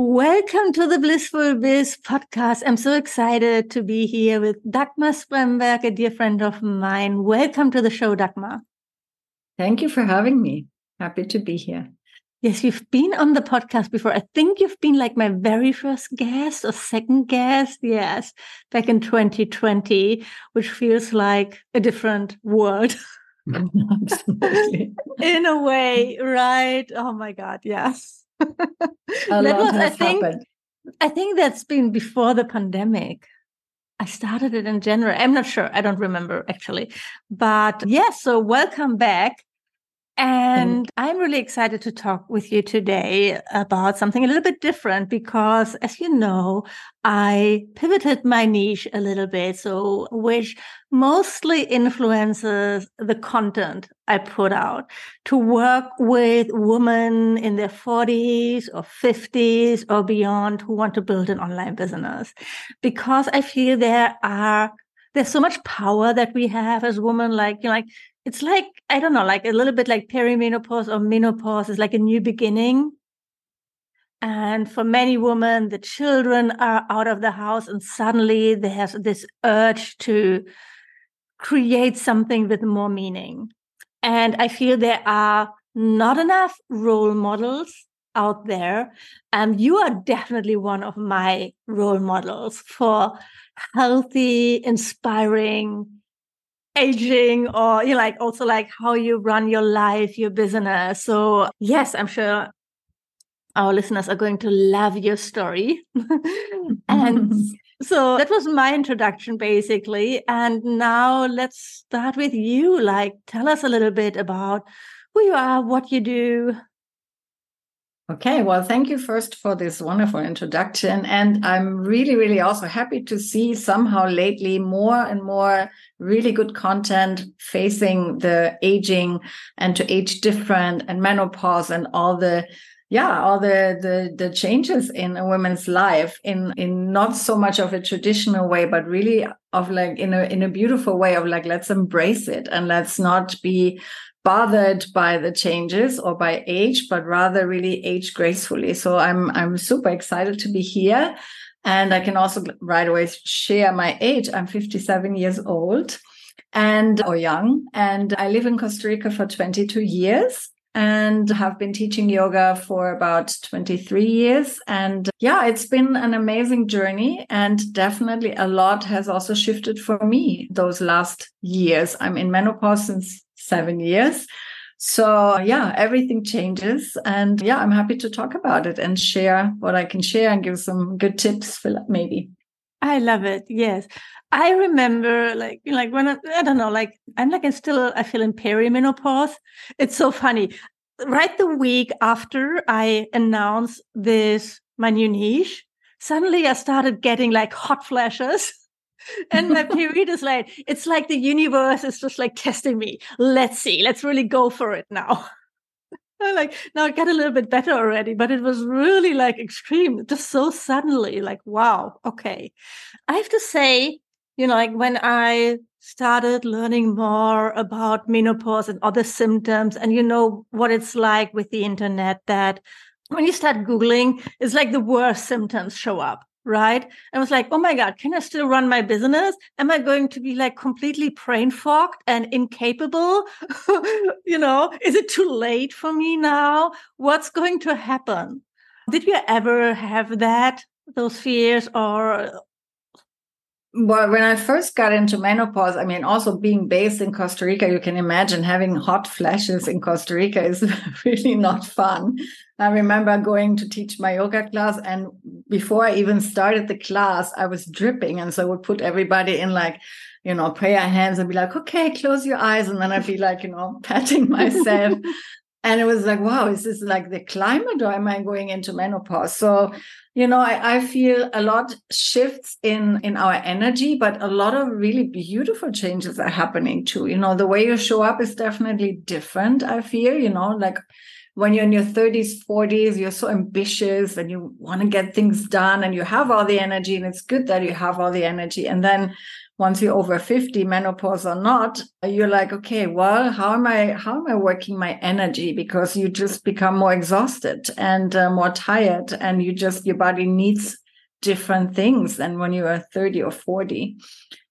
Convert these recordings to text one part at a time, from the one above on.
Welcome to the Blissful Biz podcast. I'm so excited to be here with Dagmar Spremberg, a dear friend of mine. Welcome to the show, Dagmar. Thank you for having me. Happy to be here. Yes, you've been on the podcast before. I think you've been like my very first guest or second guest. Yes, back in 2020, which feels like a different world. in a way, right? Oh my God, yes. that was, I think, happened. I think that's been before the pandemic. I started it in January. I'm not sure. I don't remember actually. But yes, yeah, so welcome back. Mm-hmm. And I'm really excited to talk with you today about something a little bit different because, as you know, I pivoted my niche a little bit. So, which mostly influences the content I put out to work with women in their 40s or 50s or beyond who want to build an online business. Because I feel there are there's so much power that we have as women like you know, like it's like i don't know like a little bit like perimenopause or menopause is like a new beginning. And for many women the children are out of the house and suddenly there's this urge to create something with more meaning. And i feel there are not enough role models out there. And you are definitely one of my role models for healthy inspiring aging or you know, like also like how you run your life, your business. So yes, I'm sure our listeners are going to love your story. and so that was my introduction basically. And now let's start with you. Like tell us a little bit about who you are, what you do, Okay, well, thank you first for this wonderful introduction. And I'm really, really also happy to see somehow lately more and more really good content facing the aging and to age different and menopause and all the yeah all the the the changes in a woman's life in in not so much of a traditional way but really of like in a in a beautiful way of like let's embrace it and let's not be bothered by the changes or by age, but rather really age gracefully. So I'm I'm super excited to be here. And I can also right away share my age. I'm 57 years old and or young. And I live in Costa Rica for 22 years and have been teaching yoga for about 23 years. And yeah, it's been an amazing journey. And definitely a lot has also shifted for me those last years. I'm in menopause since seven years. So yeah, everything changes. And yeah, I'm happy to talk about it and share what I can share and give some good tips for maybe. I love it. Yes. I remember like like when I, I don't know, like I'm like I'm still I feel in perimenopause. It's so funny. Right the week after I announced this my new niche, suddenly I started getting like hot flashes and my period is like it's like the universe is just like testing me. Let's see. Let's really go for it now. Like now it got a little bit better already but it was really like extreme just so suddenly like wow okay. I have to say you know like when i started learning more about menopause and other symptoms and you know what it's like with the internet that when you start googling it's like the worst symptoms show up right? I was like, oh my God, can I still run my business? Am I going to be like completely brain fogged and incapable? you know, is it too late for me now? What's going to happen? Did you ever have that, those fears or well, when I first got into menopause, I mean, also being based in Costa Rica, you can imagine having hot flashes in Costa Rica is really not fun. I remember going to teach my yoga class, and before I even started the class, I was dripping. And so I would put everybody in like, you know, prayer hands and be like, okay, close your eyes. And then I'd be like, you know, patting myself. And it was like, wow, is this like the climate or am I going into menopause? So you know I, I, feel a lot shifts in in our energy but a lot of really beautiful changes are happening too you know the way you show up is definitely different i feel you know like when you're in your 30s, 40s, you're so ambitious and you want to get things done and you have all the energy. And it's good that you have all the energy. And then once you're over 50 menopause or not you're like okay well how am i how am i working my energy? Because you just become more exhausted and uh, more tired and you just your body needs different things than when you are 30 or 40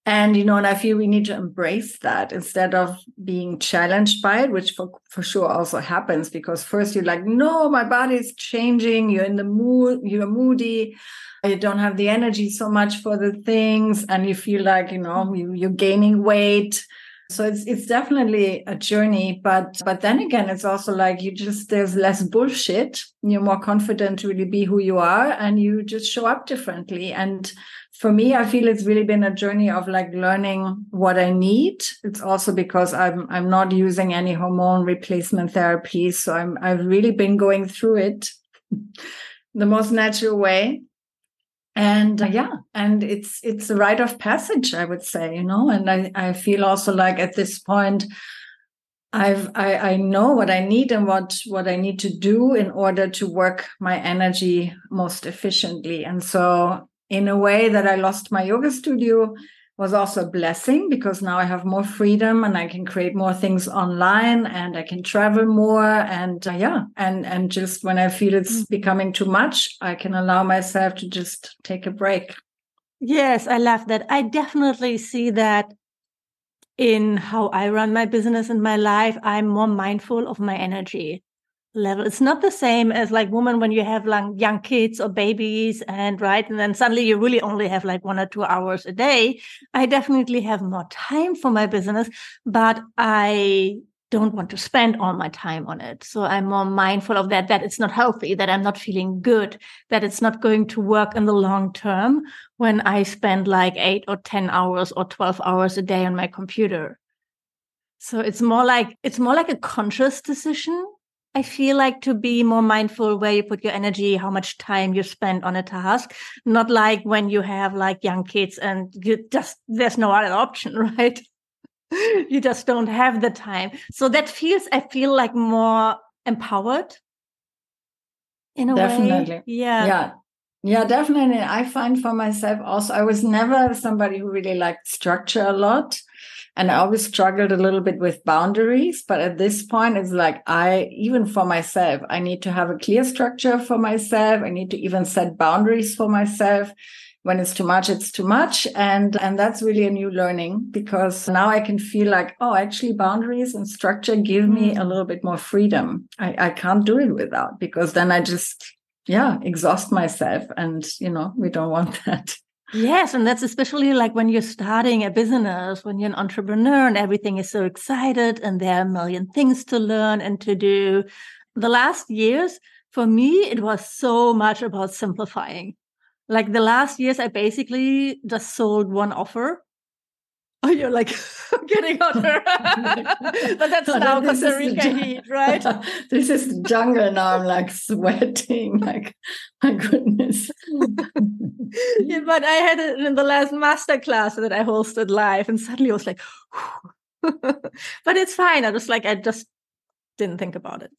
and you know and i feel we need to embrace that instead of being challenged by it which for, for sure also happens because first you're like no my body is changing you're in the mood you're moody you don't have the energy so much for the things and you feel like you know you, you're gaining weight. So it's it's definitely a journey but but then again it's also like you just there's less bullshit. You're more confident to really be who you are and you just show up differently. And for me i feel it's really been a journey of like learning what i need. It's also because i'm i'm not using any hormone replacement therapy so i'm i've really been going through it the most natural way and uh, yeah. and it's it's a rite of passage i would say you know and i i feel also like at this point i've i i know what i need and what what i need to do in order to work my energy most efficiently. And so in a way that i lost my yoga studio was also a blessing because now I have more freedom and I can create more things online and I can travel more and uh, yeah and and just when I feel it's mm. becoming too much I can allow myself to just take a break. Yes, I love that. I definitely see that in how I run my business and my life. I'm more mindful of my energy level. It's not the same as like women when you have like young kids or babies and right. And then suddenly you really only have like one or two hours a day. I definitely have more time for my business, but I don't want to spend all my time on it. So I'm more mindful of that, that it's not healthy, that I'm not feeling good, that it's not going to work in the long term when I spend like eight or 10 hours or 12 hours a day on my computer. So it's more like, it's more like a conscious decision I feel like to be more mindful where you put your energy, how much time you spend on a task, not like when you have like young kids and you just, there's no other option, right? you just don't have the time. So that feels, I feel like more empowered in a definitely. way. Yeah. Yeah. Yeah, definitely. I find for myself also, I was never somebody who really liked structure a lot. And I always struggled a little bit with boundaries. But at this point, it's like I, even for myself, I need to have a clear structure for myself. I need to even set boundaries for myself. When it's too much, it's too much. And, and that's really a new learning because now I can feel like, oh, actually boundaries and structure give me mm. a little bit more freedom. I, I can't do it without because then I just, yeah, exhaust myself. And, you know, we don't want that. Yes, and that's especially like when you're starting a business, when you're an entrepreneur and everything is so excited and there are a million things to learn and to do. The last years, for me, it was so much about simplifying. Like the last years, I basically just sold one offer Oh, you're like getting hotter. but that's no, oh, now Costa Rica heat, right? this is jungle now. I'm like sweating. Like, my goodness. yeah, but I had it in the last master class that I hosted live, and suddenly I was like, but it's fine. I was like, I just didn't think about it.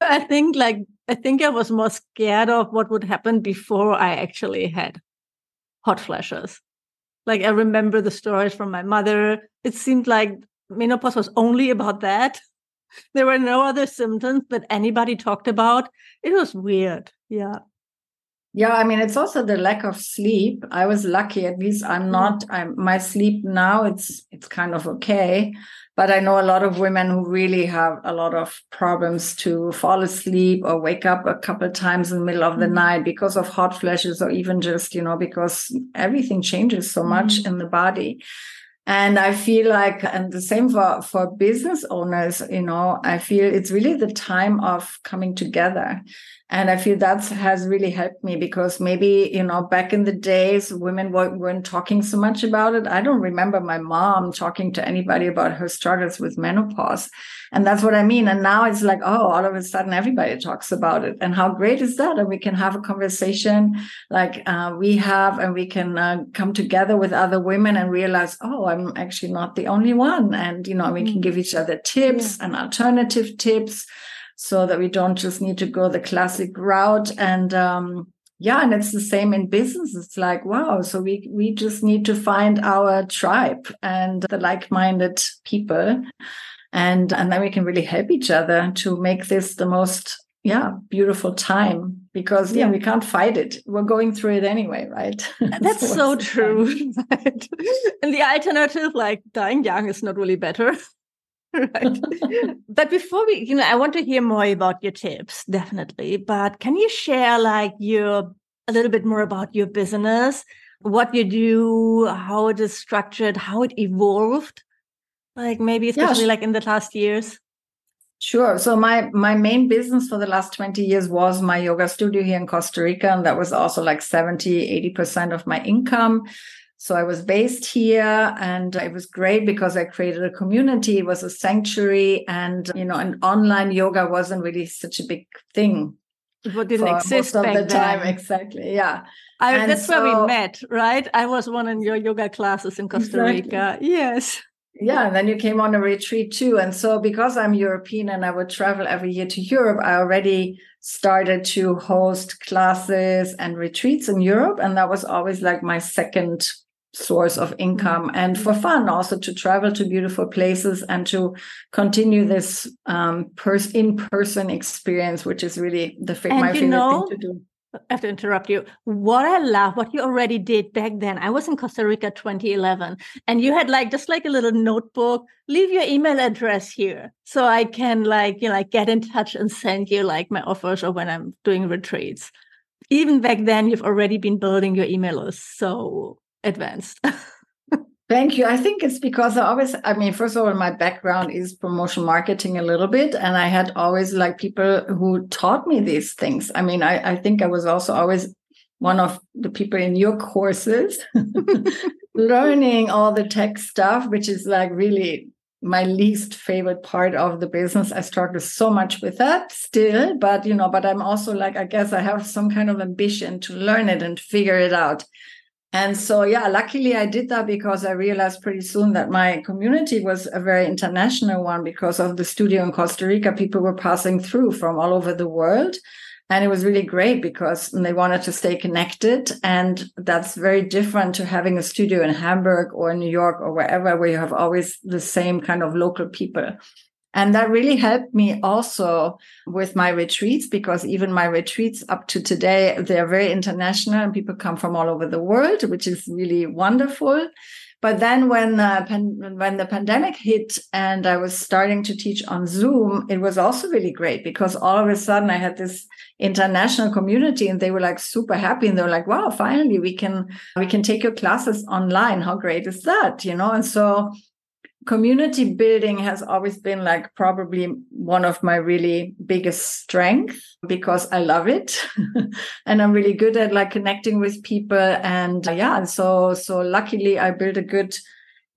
I think like I think I was more scared of what would happen before I actually had hot flashes. Like I remember the stories from my mother. It seemed like menopause was only about that. There were no other symptoms that anybody talked about. It was weird. Yeah. Yeah, I mean it's also the lack of sleep. I was lucky at least I'm not I'm my sleep now it's it's kind of okay but I know a lot of women who really have a lot of problems to fall asleep or wake up a couple times in the middle of the mm-hmm. night because of hot flashes or even just, you know, because everything changes so much mm-hmm. in the body. And I feel like, and the same for, for business owners, you know, I feel it's really the time of coming together. And I feel that has really helped me because maybe, you know, back in the days, women weren't talking so much about it. I don't remember my mom talking to anybody about her struggles with menopause. And that's what I mean. And now it's like, oh, all of a sudden everybody talks about it. And how great is that? And we can have a conversation like uh, we have, and we can uh, come together with other women and realize, oh, I'm actually not the only one. And, you know, we can mm. give each other tips yeah. and alternative tips so that we don't just need to go the classic route. And um, yeah and it's the same in business. It's like wow so we we just need to find our tribe and the like-minded people. And and then we can really help each other to make this the most yeah beautiful time because yeah, yeah. we can't fight it. We're going through it anyway right? That's so, so true. and the alternative like dying young is not really better right. but before we, you know, I want to hear more about your tips, definitely. But can you share like your a little bit more about your business, what you do, how it is structured, how it evolved? Like maybe especially yeah. like in the last years. Sure. So my my main business for the last 20 years was my yoga studio here in Costa Rica. And that was also like 70, 80% of my income. So I was based here and it was great because I created a community. It was a sanctuary and, you know, and online yoga wasn't really such a big thing. It didn't exist of the time. Then. Exactly. Yeah. I, that's so, where we met, right? I was one in your yoga classes in Costa exactly. Rica. Yes. Yeah, and then you came on a retreat too. And so, because I'm European and I would travel every year to Europe, I already started to host classes and retreats in Europe. And that was always like my second source of income and for fun also to travel to beautiful places and to continue this um, pers- in-person experience which is really the and my favorite know, thing to do I have to interrupt you. What I love, what you already did back then. I was in Costa Rica 2011, and you had like just like a little notebook. Leave your email address here, so I can like you know like get in touch and send you like my offers or when I'm doing retreats. Even back then, you've already been building your email list. So advanced. Thank you. I think it's because I always, I mean, first of all, my background is promotion marketing a little bit. And I had always like people who taught me these things. I mean, I, I think I was also always one of the people in your courses learning all the tech stuff, which is like really my least favorite part of the business. I struggle so much with that still, but you know, but I'm also like, I guess I have some kind of ambition to learn it and figure it out. And so, yeah, luckily I did that because I realized pretty soon that my community was a very international one because of the studio in Costa Rica. People were passing through from all over the world. And it was really great because they wanted to stay connected. And that's very different to having a studio in Hamburg or New York or wherever, where you have always the same kind of local people. And that really helped me also with my retreats because even my retreats up to today, they're very international and people come from all over the world, which is really wonderful. But then when uh, pan- when the pandemic hit and I was starting to teach on Zoom, it was also really great because all of a sudden I had this international community and they were like super happy and they were like, wow, finally we can we can take your classes online. How great is that? You know, and so community building has always been like probably one of my really biggest strengths because I love it. And I'm really good at like connecting with people. And uh, yeah so so luckily I built a good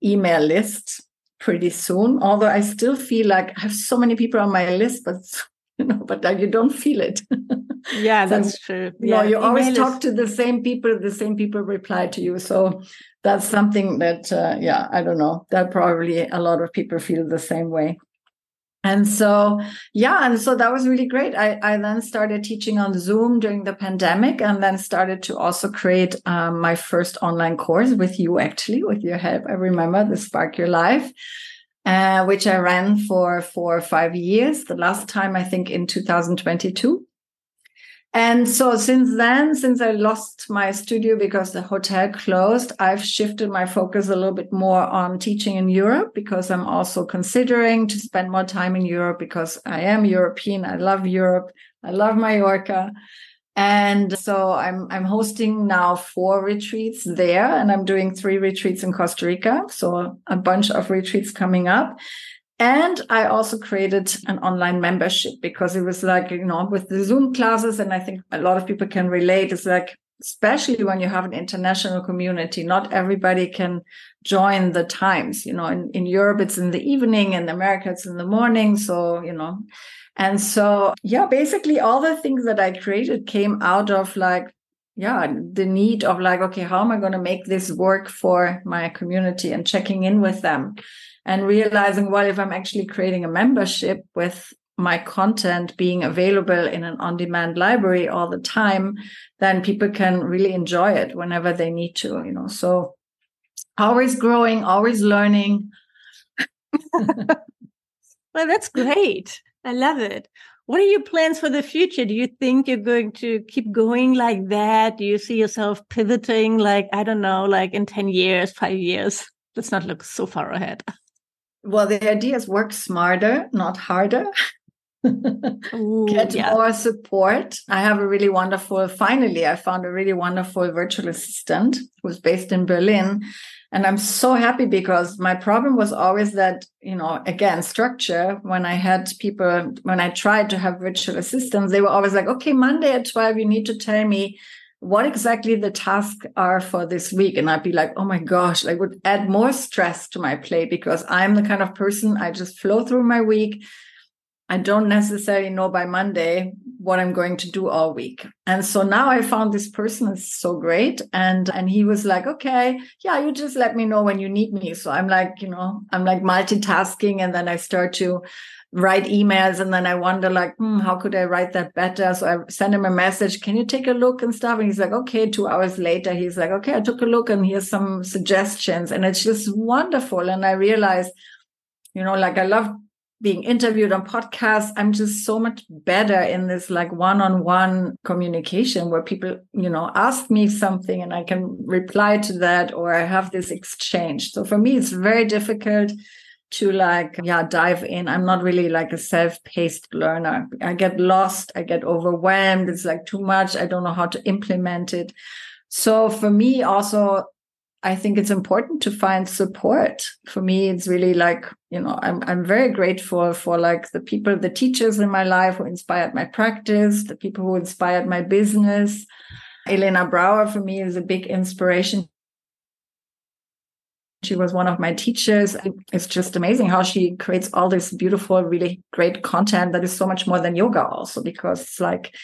email list pretty soon although I still feel like I have so many people on my list but you know but you don't feel it yeah that's true. you yeah, know you always talk to the same people the same people reply to you. So that's something that uh, yeah i don't know. That probably a lot of people feel the same way. And so yeah and so that was really great. I, I then started teaching on zoom during the pandemic and then started to also create um, my first online course with you actually with your help. I remember the spark your life uh, which i ran for four or five years. The last time i think in 2022 and so since then, since I lost my studio because the hotel closed, I've shifted my focus a little bit more on teaching in Europe because I'm also considering to spend more time in Europe because I am European. I love Europe. I love Mallorca. And so I'm I'm hosting now four retreats there and I'm doing three retreats in Costa Rica. So a bunch of retreats coming up. And I also created an online membership because it was like, you know, with the Zoom classes, and I think a lot of people can relate, it's like, especially when you have an international community, not everybody can join the times. You know, in, in Europe, it's in the evening, in America, it's in the morning. So, you know, and so, yeah, basically all the things that I created came out of like, yeah, the need of like, okay, how am I going to make this work for my community and checking in with them? and realizing, well, if I'm actually creating a membership with my content being available in an on demand library all the time, then people can really enjoy it whenever they need to, you know. So always growing, always learning. well, that's great. I love it. What are your plans for the future? Do you think you're going to keep going like that? Do you see yourself pivoting, like, I don't know, like in 10 years, five years? Let's not look so far ahead. Well, the idea is work smarter, not harder. Ooh, Get yeah. more support. I have a really wonderful, finally, I found a really wonderful virtual assistant who's based in Berlin and i'm so happy because my problem was always that you know again structure when i had people when i tried to have virtual assistants they were always like okay monday at 12 you need to tell me what exactly the tasks are for this week. And i'd be like oh my gosh i would add more stress to my plate because i'm the kind of person i just flow through my week I don't necessarily know by Monday what I'm going to do all week. And so now I found this person is so great. And and he was like, okay, yeah, you just let me know when you need me. So I'm like, you know, I'm like multitasking and then I start to write emails and then I wonder like, hmm, how could I write that better? So I send him a message, can you take a look and stuff? And he's like, okay, two hours later, he's like, okay, I took a look and here's some suggestions. And it's just wonderful. And I realized, you know, like I love being interviewed on podcasts i'm just so much better in this like one-on-one communication where people you know ask me something and i can reply to that or i have this exchange. So for me it's very difficult to like yeah dive in. I'm not really like a self-paced learner. I get lost i get overwhelmed. It's like too much. I don't know how to implement it. So for me also I think it's important to find support. For me, it's really like, you know, I'm I'm very grateful for like the people, the teachers in my life who inspired my practice, the people who inspired my business. Elena Brower for me is a big inspiration. She was one of my teachers. It's just amazing how she creates all this beautiful, really great content that is so much more than yoga also, because it's like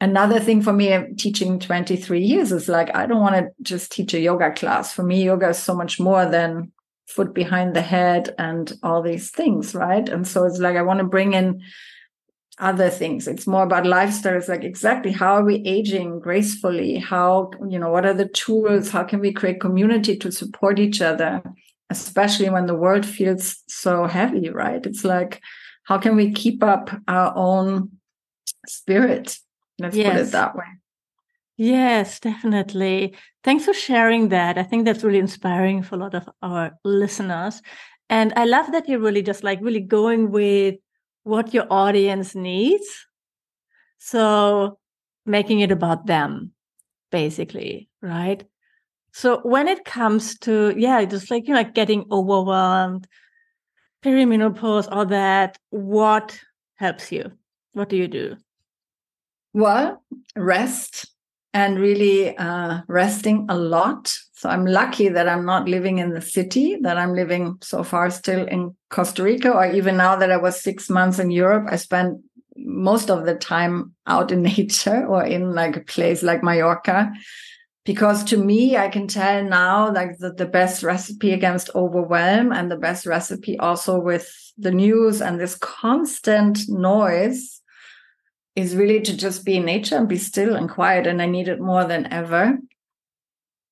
another thing for me teaching 23 years is like i don't want to just teach a yoga class. For me yoga is so much more than foot behind the head and all these things right? And so it's like i want to bring in other things. It's more about lifestyle. It's like exactly how are we aging gracefully? How you know what are the tools? How can we create community to support each other especially when the world feels so heavy right? It's like how can we keep up our own spirit Let's yes. put it that way. Yes, definitely. Thanks for sharing that. I think that's really inspiring for a lot of our listeners. And I love that you're really just like really going with what your audience needs. So making it about them, basically, right? So when it comes to, yeah, just like, you know, like getting overwhelmed, perimenopause, all that, what helps you? What do you do? Well, rest and really uh, resting a lot. So I'm lucky that I'm not living in the city, that I'm living so far still in Costa Rica, or even now that I was six months in Europe, I spent most of the time out in nature or in like a place like Mallorca. Because to me, I can tell now like the, the best recipe against overwhelm and the best recipe also with the news and this constant noise is really to just be in nature and be still and quiet. And I need it more than ever.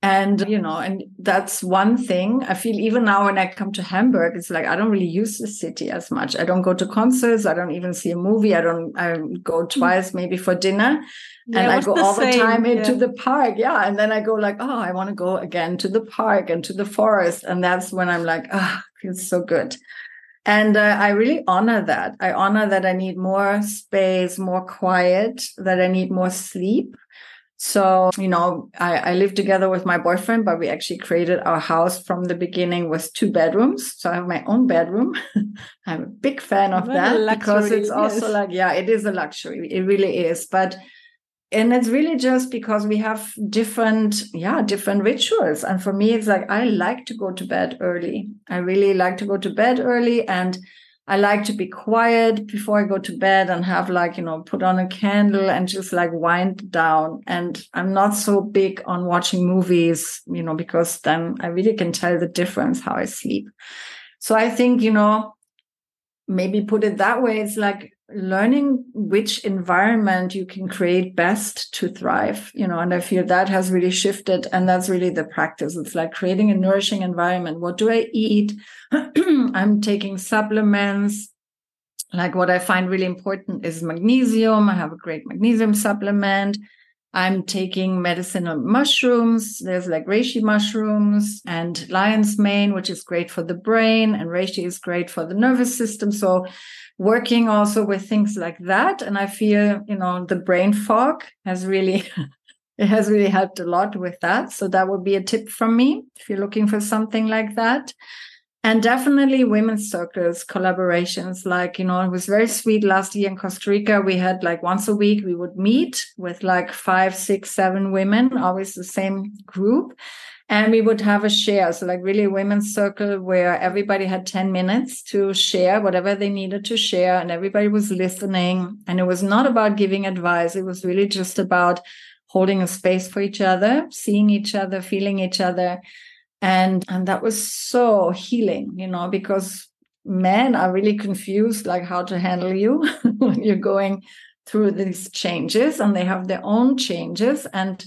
And, you know, and that's one thing I feel even now when I come to Hamburg, it's like I don't really use the city as much. I don't go to concerts. I don't even see a movie. I don't, I go mm. twice maybe for dinner. Yeah, and I go the all same, the time yeah. into the park. Yeah. And then I go like, oh, I want to go again to the park and to the forest. And that's when I'm like, ah, oh, feels so good. And uh, I really honor that. I honor that I need more space, more quiet, that I need more sleep. So, you know, I, I live together with my boyfriend, but we actually created our house from the beginning with two bedrooms. So I have my own bedroom. I'm a big fan of what that because it's also like, yeah, it is a luxury. It really is. But and it's really just because we have different yeah different rituals. And for me it's like i like to go to bed early. I really like to go to bed early and i like to be quiet before i go to bed and have like you know put on a candle and just like wind down. And i'm not so big on watching movies you know because then i really can tell the difference how i sleep. So i think you know maybe put it that way it's like learning which environment you can create best to thrive you know and i feel that has really shifted and that's really the practice. It's like creating a nourishing environment. What do i eat? I'm taking supplements. Like what i find really important is magnesium. I have a great magnesium supplement I'm taking medicinal mushrooms. There's like reishi mushrooms and lion's mane, which is great for the brain, and reishi is great for the nervous system. So working also with things like that. And I feel, you know, the brain fog has really it has really helped a lot with that. So that would be a tip from me if you're looking for something like that and definitely women's circles collaborations like you know it was very sweet last year in costa rica. We had like once a week we would meet with like five six seven women always the same group. And we would have a share. So like really a women's circle where everybody had 10 minutes to share whatever they needed to share and everybody was listening. And it was not about giving advice. It was really just about holding a space for each other seeing each other feeling each other and and that was so healing you know because men are really confused like how to handle you when you're going through these changes and they have their own changes. And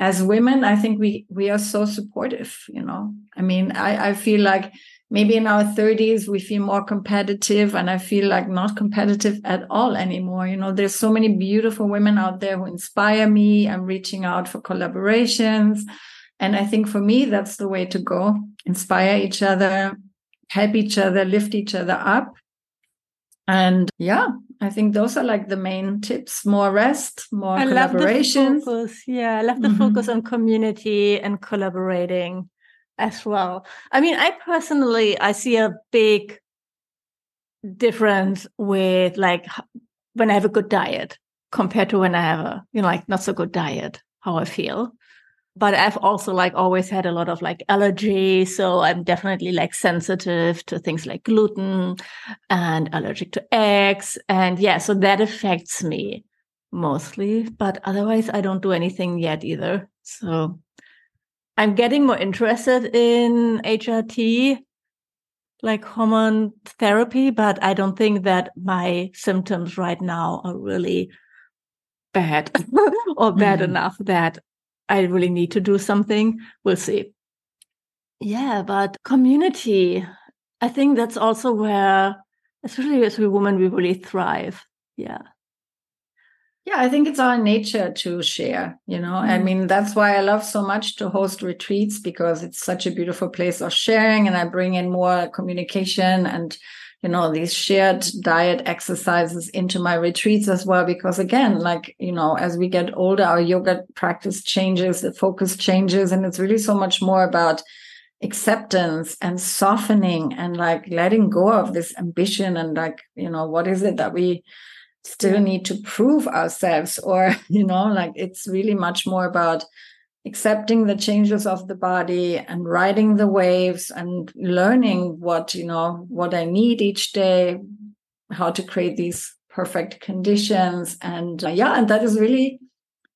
as women i think we we are so supportive you know? I mean i i feel like maybe in our 30s we feel more competitive and i feel like not competitive at all anymore. You know there's so many beautiful women out there who inspire me. I'm reaching out for collaborations and I think for me, that's the way to go inspire each other, help each other, lift each other up. And yeah, I think those are like the main tips more rest, more I collaboration. Yeah, I love the mm-hmm. focus on community and collaborating as well. I mean, I personally, I see a big difference with like when I have a good diet compared to when I have a, you know, like not so good diet, how I feel but I've also like always had a lot of like allergy. So I'm definitely like sensitive to things like gluten and allergic to eggs. And yeah, so that affects me mostly, but otherwise I don't do anything yet either. So I'm getting more interested in HRT, like hormone therapy, but I don't think that my symptoms right now are really bad or bad mm. enough that I really need to do something. We'll see. Yeah, but community, I think that's also where, especially as a woman, we really thrive. Yeah. Yeah, I think it's our nature to share, you know. Mm. I mean, that's why I love so much to host retreats because it's such a beautiful place of sharing and I bring in more communication and you know these shared diet exercises into my retreats as well because again like you know as we get older our yoga practice changes the focus changes and it's really so much more about acceptance and softening and like letting go of this ambition and like you know what is it that we still need to prove ourselves? Or you know like it's really much more about accepting the changes of the body and riding the waves and learning what you know what i need each day how to create these perfect conditions. And uh, yeah and that is really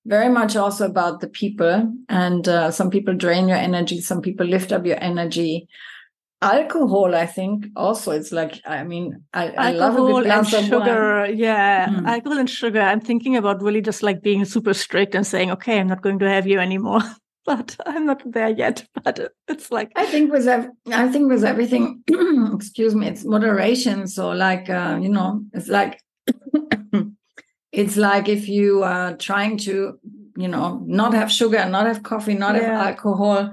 very much also about the people. And uh, some people drain your energy some people lift up your energy alcohol i think also it's like i mean i, I love a good glass and sugar wine. yeah mm. alcohol and sugar i'm thinking about really just like being super strict and saying okay i'm not going to have you anymore but i'm not there yet but it's like i think with ev- i think with everything excuse me it's moderation so like uh, you know it's like it's like if you are trying to you know not have sugar not have coffee not yeah. have alcohol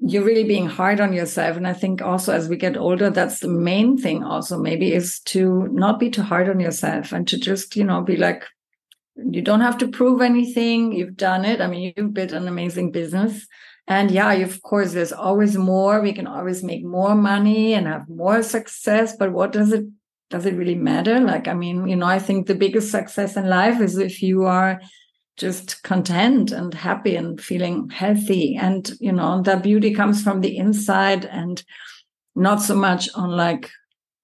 you're really being hard on yourself. And i think also as we get older that's the main thing also maybe is to not be too hard on yourself and to just you know be like you don't have to prove anything. You've done it. I mean you've built an amazing business. And yeah of course there's always more. We can always make more money and have more success. But what does it does it really matter? Like i mean you know i think the biggest success in life is if you are just content and happy and feeling healthy. And you know that beauty comes from the inside and not so much on like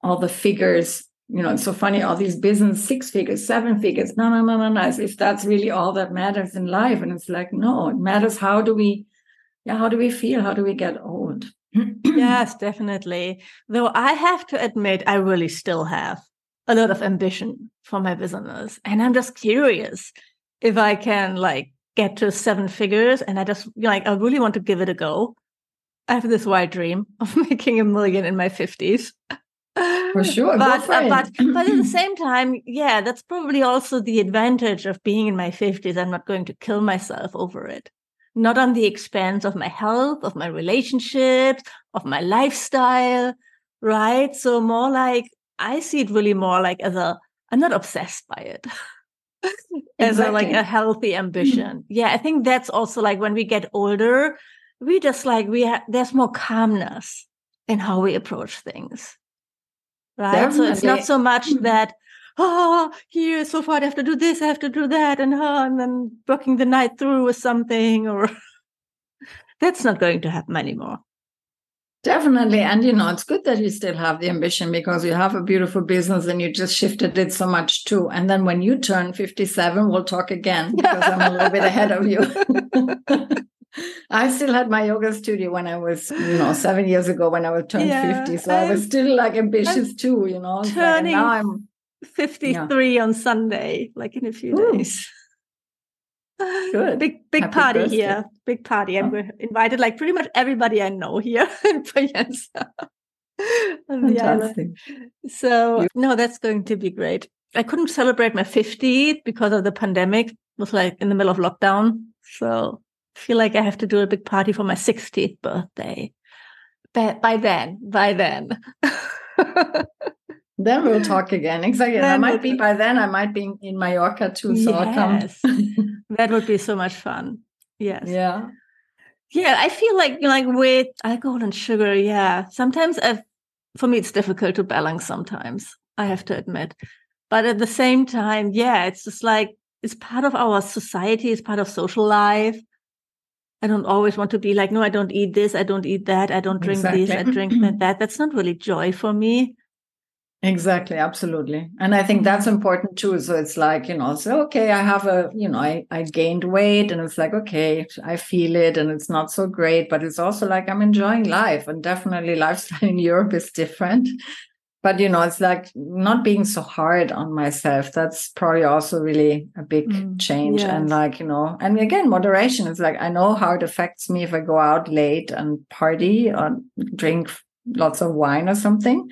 all the figures. You know it's so funny all these business six figures seven figures no no no no no if that's really all that matters in life. And it's like no it matters how do we yeah how do we feel? How do we get old? Yes definitely. Though i have to admit i really still have a lot of ambition for my business. And I'm just curious if I can like get to seven figures and I just like, I really want to give it a go. I have this wild dream of making a million in my 50s. For sure. But, uh, but, but at the same time, yeah, that's probably also the advantage of being in my 50s. I'm not going to kill myself over it. Not on the expense of my health, of my relationships, of my lifestyle, right? So more like I see it really more like as a I'm not obsessed by it. as exactly. a like a healthy ambition. Mm-hmm. Yeah, I think that's also like when we get older, we just like we have there's more calmness in how we approach things. Right. Definitely. So it's not so much mm-hmm. that oh, here so far I have to do this, I have to do that, and oh, and then working the night through with something, or that's not going to happen anymore. Definitely. And you know, it's good that you still have the ambition because you have a beautiful business and you just shifted it so much too. And then when you turn 57, we'll talk again because I'm a little bit ahead of you. I still had my yoga studio when I was, you know, seven years ago when I was turned yeah, 50. So I'm, i was still like ambitious I'm too, you know. Turning like, now I'm 53 yeah. on Sunday, like in a few Ooh. days. Good. Big big Happy party birthday. here. Big party. And oh. invited like pretty much everybody I know here in. Fantastic. So no, that's going to be great. I couldn't celebrate my 50th because of the pandemic. It was like in the middle of lockdown. So I feel like I have to do a big party for my 60th birthday. But by then, by then. Then we'll talk again. Exactly. I might be by then. I might be in Mallorca too. So yes. I'll come. that would be so much fun. Yes. Yeah. Yeah. I feel like like with alcohol and sugar. Yeah. Sometimes I've, for me, it's difficult to balance. Sometimes I have to admit, but at the same time, yeah, it's just like it's part of our society. It's part of social life. I don't always want to be like, no, I don't eat this. I don't eat that. I don't drink exactly. this. I drink that. That's not really joy for me. Exactly, absolutely. And I think that's important too. So it's like, you know, so okay, I have a, you know, I, I gained weight and it's like, okay, I feel it and it's not so great, but it's also like I'm enjoying life and definitely lifestyle in Europe is different. But you know, it's like not being so hard on myself. That's probably also really a big mm, change. Yes. And like, you know, and again, moderation is like I know how it affects me if I go out late and party or drink lots of wine or something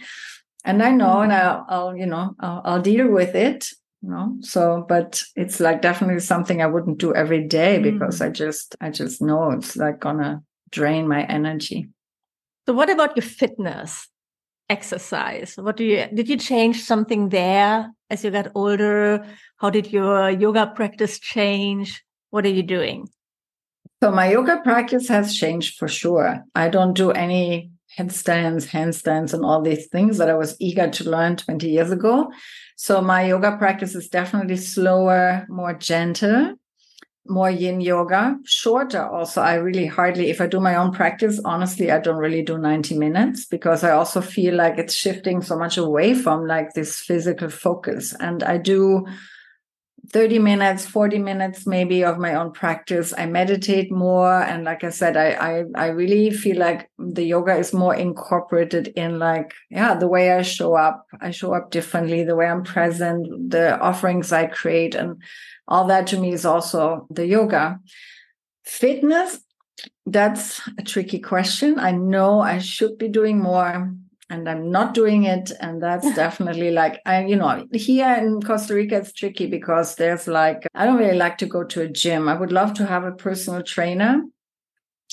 and I know, and mm-hmm. I'll, I'll you know, I'll, I'll, deal with it. You know, so but it's like definitely something I wouldn't do every day because mm. I just, I just know it's like gonna drain my energy. So, what about your fitness, exercise? What do you did you change something there as you got older? How did your yoga practice change? What are you doing? So my yoga practice has changed for sure. I don't do any headstands, handstands, and all these things that I was eager to learn 20 years ago. So my yoga practice is definitely slower, more gentle, more yin yoga, shorter also. I really hardly, if I do my own practice, honestly, I don't really do 90 minutes because I also feel like it's shifting so much away from like this physical focus. And I do 30 minutes 40 minutes maybe of my own practice. I meditate more and like i said I, I i really feel like the yoga is more incorporated in like yeah the way i show up. I show up differently the way i'm present the offerings i create and all that to me is also the yoga. Fitness? That's a tricky question. I know i should be doing more and I'm not doing it. And that's definitely like, I, you know, here in Costa Rica, it's tricky because there's like, I don't really like to go to a gym. I would love to have a personal trainer.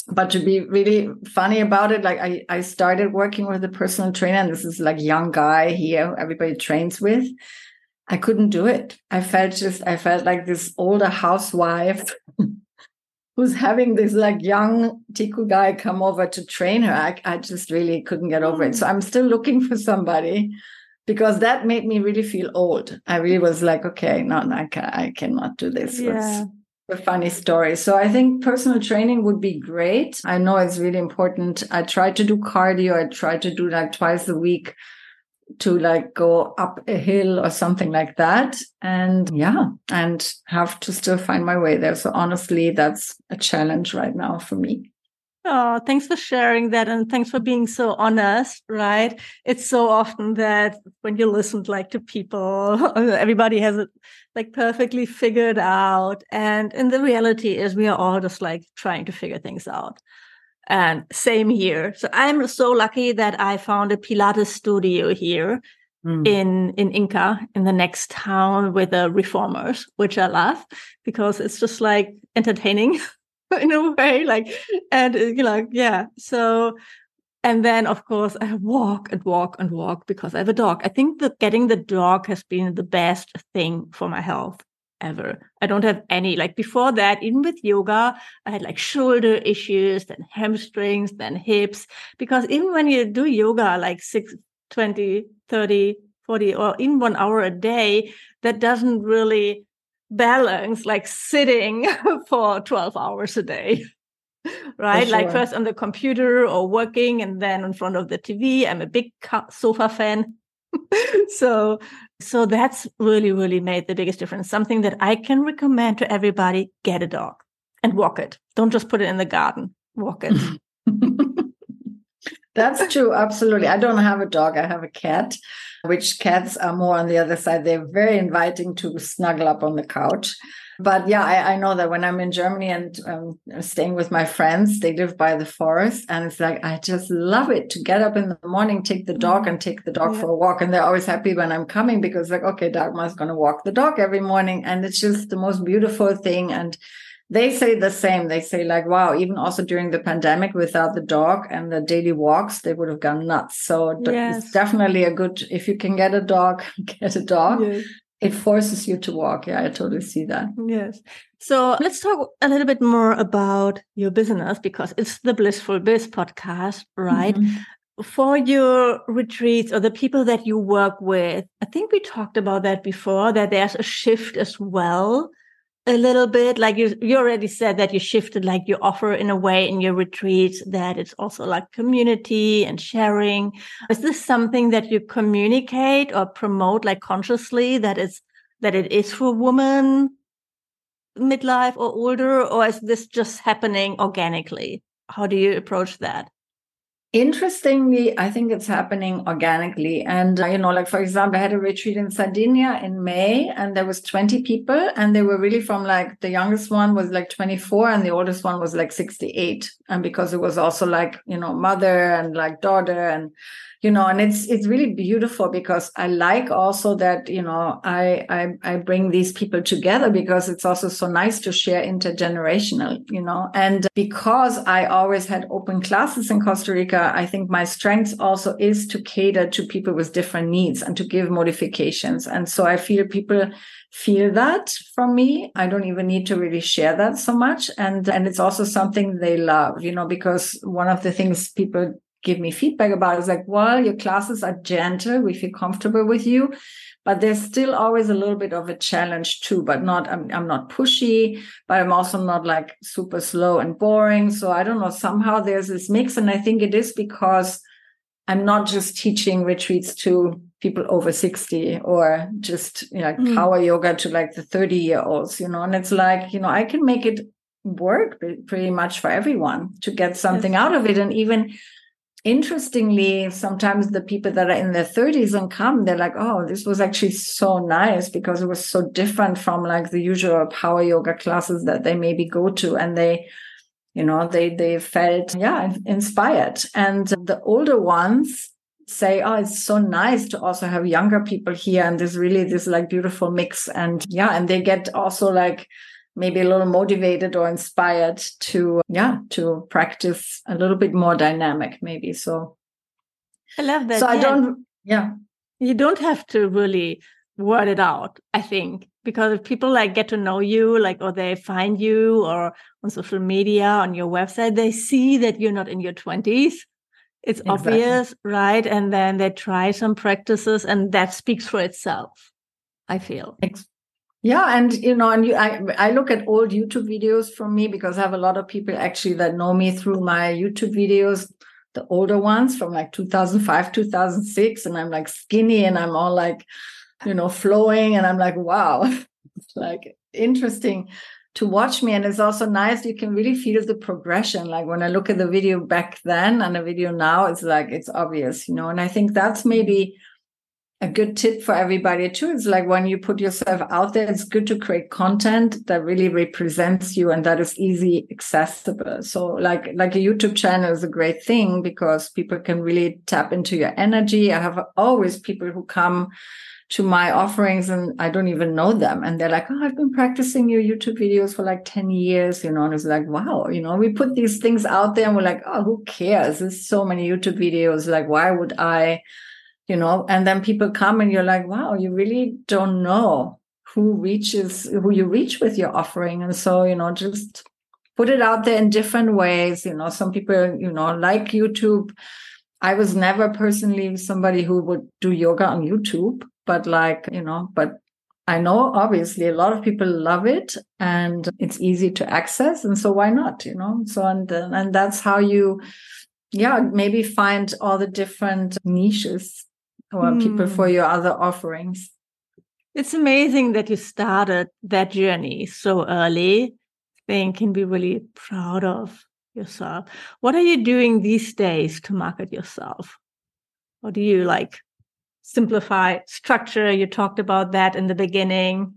But to be really funny about it, like I, I started working with a personal trainer, and this is like young guy here, everybody trains with. I couldn't do it. I felt just, I felt like this older housewife who's having this like young Tiku guy come over to train her. I, I just really couldn't get over it. So hmm. I'm still looking for somebody because that made me really feel old. I really was like, okay, no, no I, can, I cannot do this. Yeah. a funny story. So I think personal training would be great. I know it's really important. I try to do cardio. I try to do like twice a week to like go up a hill or something like that. And yeah, and have to still find my way there. So honestly, that's a challenge right now for me. Oh, thanks for sharing that and thanks for being so honest, right? It's so often that when you listen like to people, everybody has it like perfectly figured out. And and the reality is we are all just like trying to figure things out. And same here. So I'm so lucky that I found a Pilates studio here mm. in in Inca in the next town with the reformers, which I love because it's just like entertaining. in a way like and uh, you know yeah so and then of course i walk and walk and walk because i have a dog i think that getting the dog has been the best thing for my health ever. I don't have any like before that even with yoga i had like shoulder issues then hamstrings then hips because even when you do yoga like 6 20 30 40 or even one hour a day that doesn't really balance like sitting for 12 hours a day right? Sure. like first on the computer or working and then in front of the tv i'm a big sofa fan so so that's really really made the biggest difference. Something that i can recommend to everybody get a dog and walk it. Don't just put it in the garden. Walk it. That's true absolutely. I don't have a dog i have a cat which cats are more on the other side. They're very inviting to snuggle up on the couch. But yeah, I, I know that when I'm in Germany and um, staying with my friends, they live by the forest. And it's like, I just love it to get up in the morning, take the dog and take the dog yeah. for a walk. And they're always happy when I'm coming because, like, okay, Dagmar's going to walk the dog every morning. And it's just the most beautiful thing. And they say the same. They say like, wow, even also during the pandemic without the dog and the daily walks, they would have gone nuts. So yes. it's definitely a good, if you can get a dog, get a dog. Yes. It forces you to walk. Yeah, I totally see that. Yes. So let's talk a little bit more about your business because it's the Blissful Biz podcast, right? Mm-hmm. For your retreats or the people that you work with, I think we talked about that before, that there's a shift as well a little bit like you you already said that you shifted like your offer in a way in your retreats that it's also like community and sharing. Is this something that you communicate or promote like consciously that it's that it is for women midlife or older or is this just happening organically? How do you approach that Interestingly, I think it's happening organically. And, uh, you know, like, for example, I had a retreat in Sardinia in May and there was 20 people and they were really from like the youngest one was like 24 and the oldest one was like 68. And because it was also like, you know, mother and like daughter and, you know and it's it's really beautiful because i like also that you know I, I i bring these people together because it's also so nice to share intergenerational you know and because i always had open classes in costa rica i think my strength also is to cater to people with different needs and to give modifications. And so i feel people feel that from me. I don't even need to really share that so much. And and it's also something they love you know because one of the things people give me feedback about It's like, well, your classes are gentle. We feel comfortable with you, but there's still always a little bit of a challenge too, but not, I'm, I'm not pushy, but I'm also not like super slow and boring. So I don't know, somehow there's this mix. And I think it is because I'm not just teaching retreats to people over 60 or just you know, mm. power yoga to like the 30 year olds, you know, and it's like, you know, I can make it work pretty much for everyone to get something yes. out of it. And even interestingly, sometimes the people that are in their 30s and come, they're like, oh, this was actually so nice because it was so different from like the usual power yoga classes that they maybe go to. And they, you know, they they felt, yeah, inspired. And the older ones say, oh, it's so nice to also have younger people here. And there's really this like beautiful mix. And yeah, and they get also like maybe a little motivated or inspired to yeah to practice a little bit more dynamic maybe. So i love that so yeah. i don't yeah. You don't have to really word it out i think because if people like get to know you like or they find you or on social media on your website they see that you're not in your 20s it's exactly. obvious right? And then they try some practices and that speaks for itself i feel yeah, and you know, and you, I I look at old YouTube videos from me because I have a lot of people actually that know me through my YouTube videos, the older ones from like 2005, 2006, and I'm like skinny and I'm all like, you know, flowing, and I'm like, wow, like interesting. to watch me and it's also nice you can really feel the progression like when i look at the video back then and the video now it's like it's obvious you know and i think that's maybe a good tip for everybody too is like when you put yourself out there it's good to create content that really represents you and that is easy accessible so like like a youtube channel is a great thing because people can really tap into your energy i have always people who come to my offerings and I don't even know them. And they're like, Oh, I've been practicing your YouTube videos for like 10 years, you know, and it's like, wow, you know, we put these things out there and we're like, oh, who cares? There's so many YouTube videos. Like, why would I, you know, and then people come and you're like, wow, you really don't know who reaches, who you reach with your offering. And so, you know, just put it out there in different ways. You know, some people, you know, like YouTube. I was never personally somebody who would do yoga on YouTube but like you know but i know obviously a lot of people love it and it's easy to access and so why not you know so and and that's how you yeah maybe find all the different niches or mm. people for hmm. your other offerings it's amazing that you started that journey so early I think can be really proud of yourself what are you doing these days to market yourself or do you like simplify structure. You talked about that in the beginning.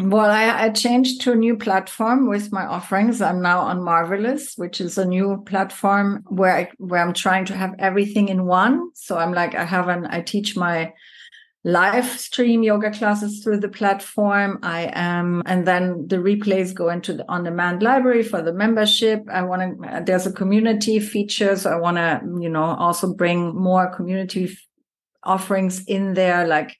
Well, I, I, changed to a new platform with my offerings. I'm now on Marvelous, which is a new platform where I, where I'm trying to have everything in one. So I'm like, I have an, I teach my live stream yoga classes through the platform. I am, and then the replays go into the on demand library for the membership. I want to, there's a community feature. So I want to, you know, also bring more community offerings in there, like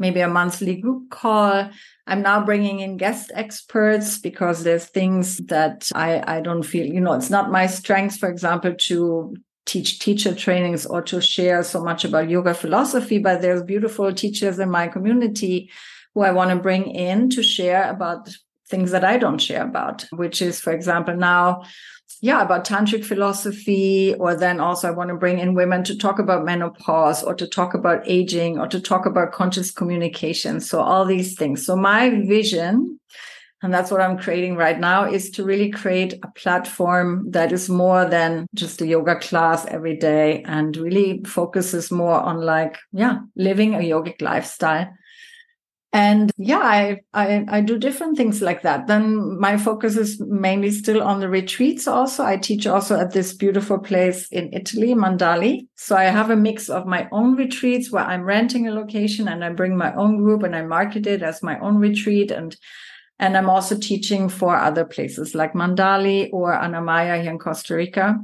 maybe a monthly group call. I'm now bringing in guest experts because there's things that I, I don't feel, you know, it's not my strength, for example, to teach teacher trainings or to share so much about yoga philosophy, but there's beautiful teachers in my community who I want to bring in to share about things that I don't share about, which is, for example, now yeah, about tantric philosophy, or then also I want to bring in women to talk about menopause or to talk about aging or to talk about conscious communication. So all these things. So my vision, and that's what I'm creating right now, is to really create a platform that is more than just a yoga class every day and really focuses more on like, yeah, living a yogic lifestyle and yeah I, I, I do different things like that. Then my focus is mainly still on the retreats also. I teach also at this beautiful place in italy mandali. So i have a mix of my own retreats where i'm renting a location and i bring my own group and i market it as my own retreat. And and i'm also teaching for other places like mandali or anamaya here in costa rica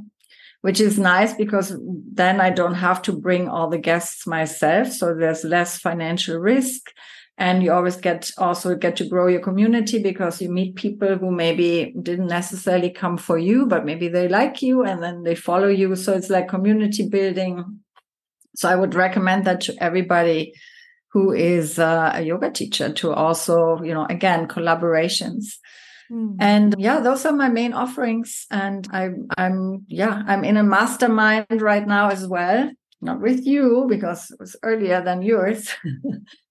which is nice because then i don't have to bring all the guests myself. So there's less financial risk and you always get also get to grow your community because you meet people who maybe didn't necessarily come for you but maybe they like you and then they follow you. So it's like community building. So i would recommend that to everybody who is uh, a yoga teacher to also you know again collaborations. Mm. and yeah those are my main offerings. And i i'm yeah i'm in a mastermind right now as well. Not with you because it was earlier than yours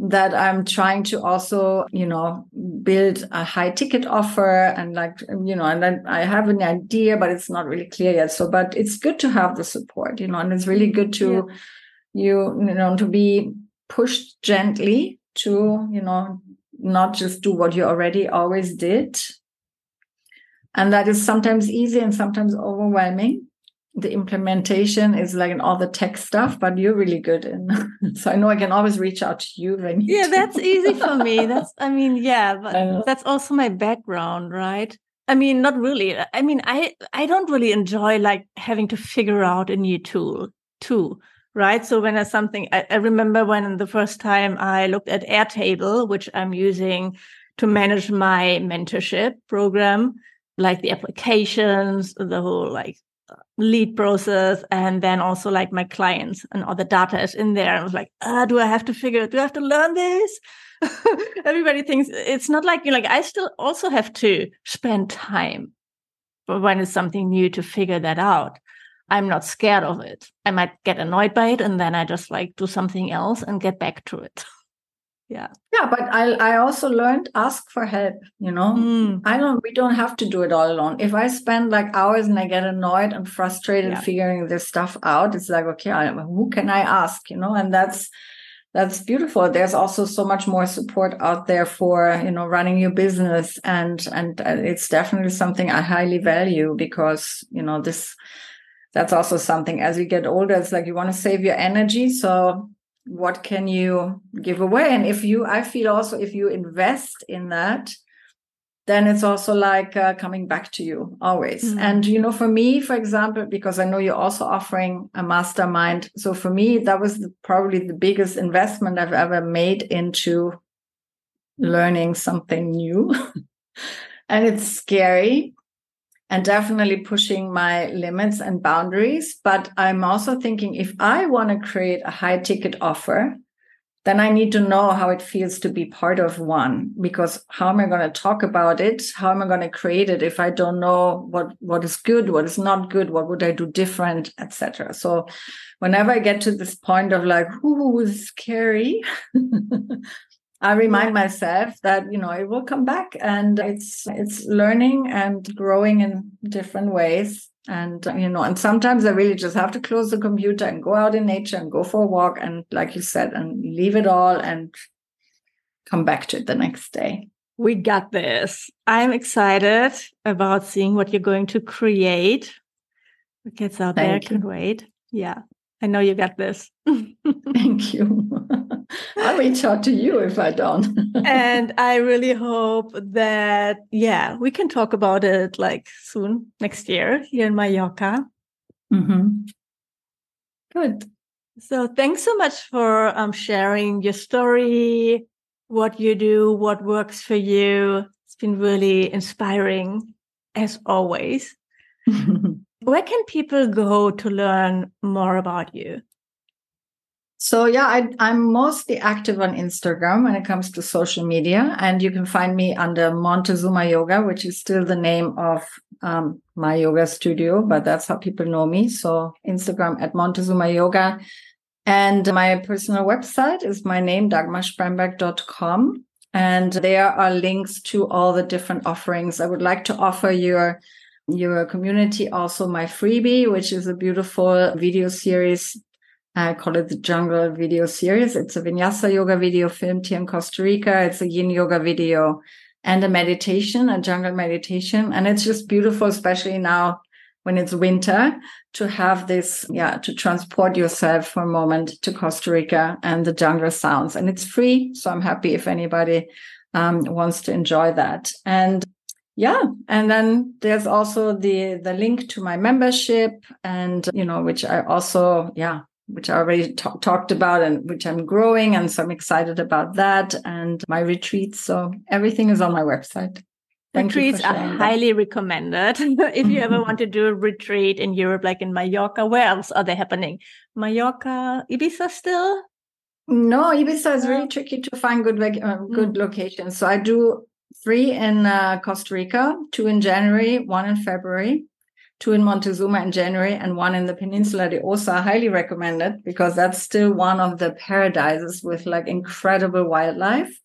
that I'm trying to also, you know, build a high ticket offer and like, you know, and then I have an idea, but it's not really clear yet. So, but it's good to have the support, you know, and it's really good to yeah. you, you know, to be pushed gently to, you know, not just do what you already always did. And that is sometimes easy and sometimes overwhelming the implementation is like in all the tech stuff, but you're really good in. so I know I can always reach out to you. When yeah, to. that's easy for me. That's, I mean, yeah, but that's also my background, right? I mean, not really. I mean, I I don't really enjoy like having to figure out a new tool too, right? So when there's something, I, I remember when the first time I looked at Airtable, which I'm using to manage my mentorship program, like the applications, the whole like lead process and then also like my clients and all the data is in there. I was like, ah, do I have to figure, it? do I have to learn this? Everybody thinks it's not like, you know, like I still also have to spend time when it's something new to figure that out. I'm not scared of it. I might get annoyed by it and then I just like do something else and get back to it. yeah. Yeah but i i also learned ask for help you know? Mm. i don't we don't have to do it all alone. If i spend like hours and i get annoyed and frustrated yeah. figuring this stuff out it's like okay I, who can i ask you know? And that's that's beautiful. There's also so much more support out there for you know running your business and and it's definitely something i highly value because you know this that's also something as you get older it's like you want to save your energy so what can you give away? And if you i feel also if you invest in that then it's also like uh, coming back to you always. Mm-hmm. and you know for me for example because i know you're also offering a mastermind so for me that was the, probably the biggest investment i've ever made into learning something new. And it's scary and definitely pushing my limits and boundaries. But I'm also thinking if I want to create a high ticket offer, then I need to know how it feels to be part of one because how am I going to talk about it? How am I going to create it if I don't know what what is good, what is not good, what would I do different, etc. So whenever I get to this point of like, ooh, scary, I remind myself that you know it will come back and it's it's learning and growing in different ways and you know and sometimes I really just have to close the computer and go out in nature and go for a walk and like you said and leave it all and come back to it the next day. We got this. I'm excited about seeing what you're going to create. It gets out Thank there. You. Can't wait. Yeah. I know you got this. Thank you. I'll reach out to you if I don't. and I really hope that, yeah, we can talk about it like soon next year here in Mallorca. Mm-hmm. Good. So thanks so much for um, sharing your story, what you do, what works for you. It's been really inspiring as always. Where can people go to learn more about you? So yeah, I, am mostly active on Instagram when it comes to social media, and you can find me under Montezuma Yoga, which is still the name of um, my yoga studio, but that's how people know me. So Instagram at Montezuma Yoga, and my personal website is my name dagmarspremberg.com, and there are links to all the different offerings. I would like to offer your your community also my freebie, which is a beautiful video series I call it the Jungle Video Series. It's a Vinyasa yoga video filmed here in Costa Rica. It's a Yin yoga video and a meditation, a jungle meditation. And it's just beautiful, especially now when it's winter, to have this, yeah, to transport yourself for a moment to Costa Rica and the jungle sounds. And it's free. So I'm happy if anybody um, wants to enjoy that. And yeah and then there's also the the link to my membership and you know which i also yeah which I already t- talked about and which I'm growing. And so I'm excited about that and my retreats. So everything is on my website. Thank Retreats are that. highly recommended. if you ever want to do a retreat in Europe, like in Mallorca, where else are they happening? Mallorca, Ibiza still? No, Ibiza is really tricky to find good uh, good mm. locations. So I do three in uh, Costa Rica, two in January, one in February two in Montezuma in January and one in the Peninsula de Osa. Highly recommended because that's still one of the paradises with like incredible wildlife.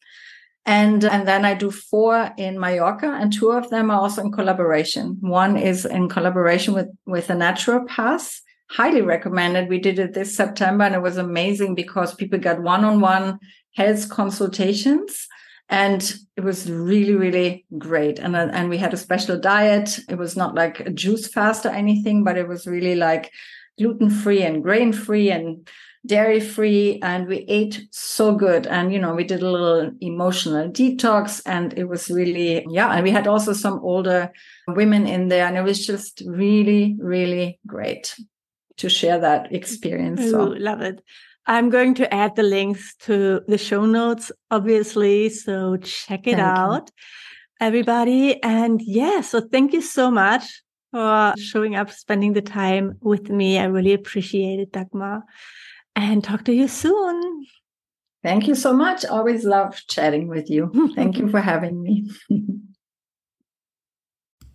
And, and then I do four in Mallorca and two of them are also in collaboration. One is in collaboration with, with a naturopath. Highly recommended. We did it this September and it was amazing because people got one-on-one health consultations and it was really really great. And uh, and we had a special diet. It was not like a juice fast or anything but it was really like gluten free and grain free and dairy free and we ate so good. And you know we did a little emotional detox. And it was really yeah. And we had also some older women in there. And it was just really really great to share that experience. Ooh, so love it I'm going to add the links to the show notes, obviously. So check it thank out, you. everybody. And yeah, so thank you so much for showing up, spending the time with me. I really appreciate it, Dagmar. And talk to you soon. Thank you so much. Always love chatting with you. Thank you for having me.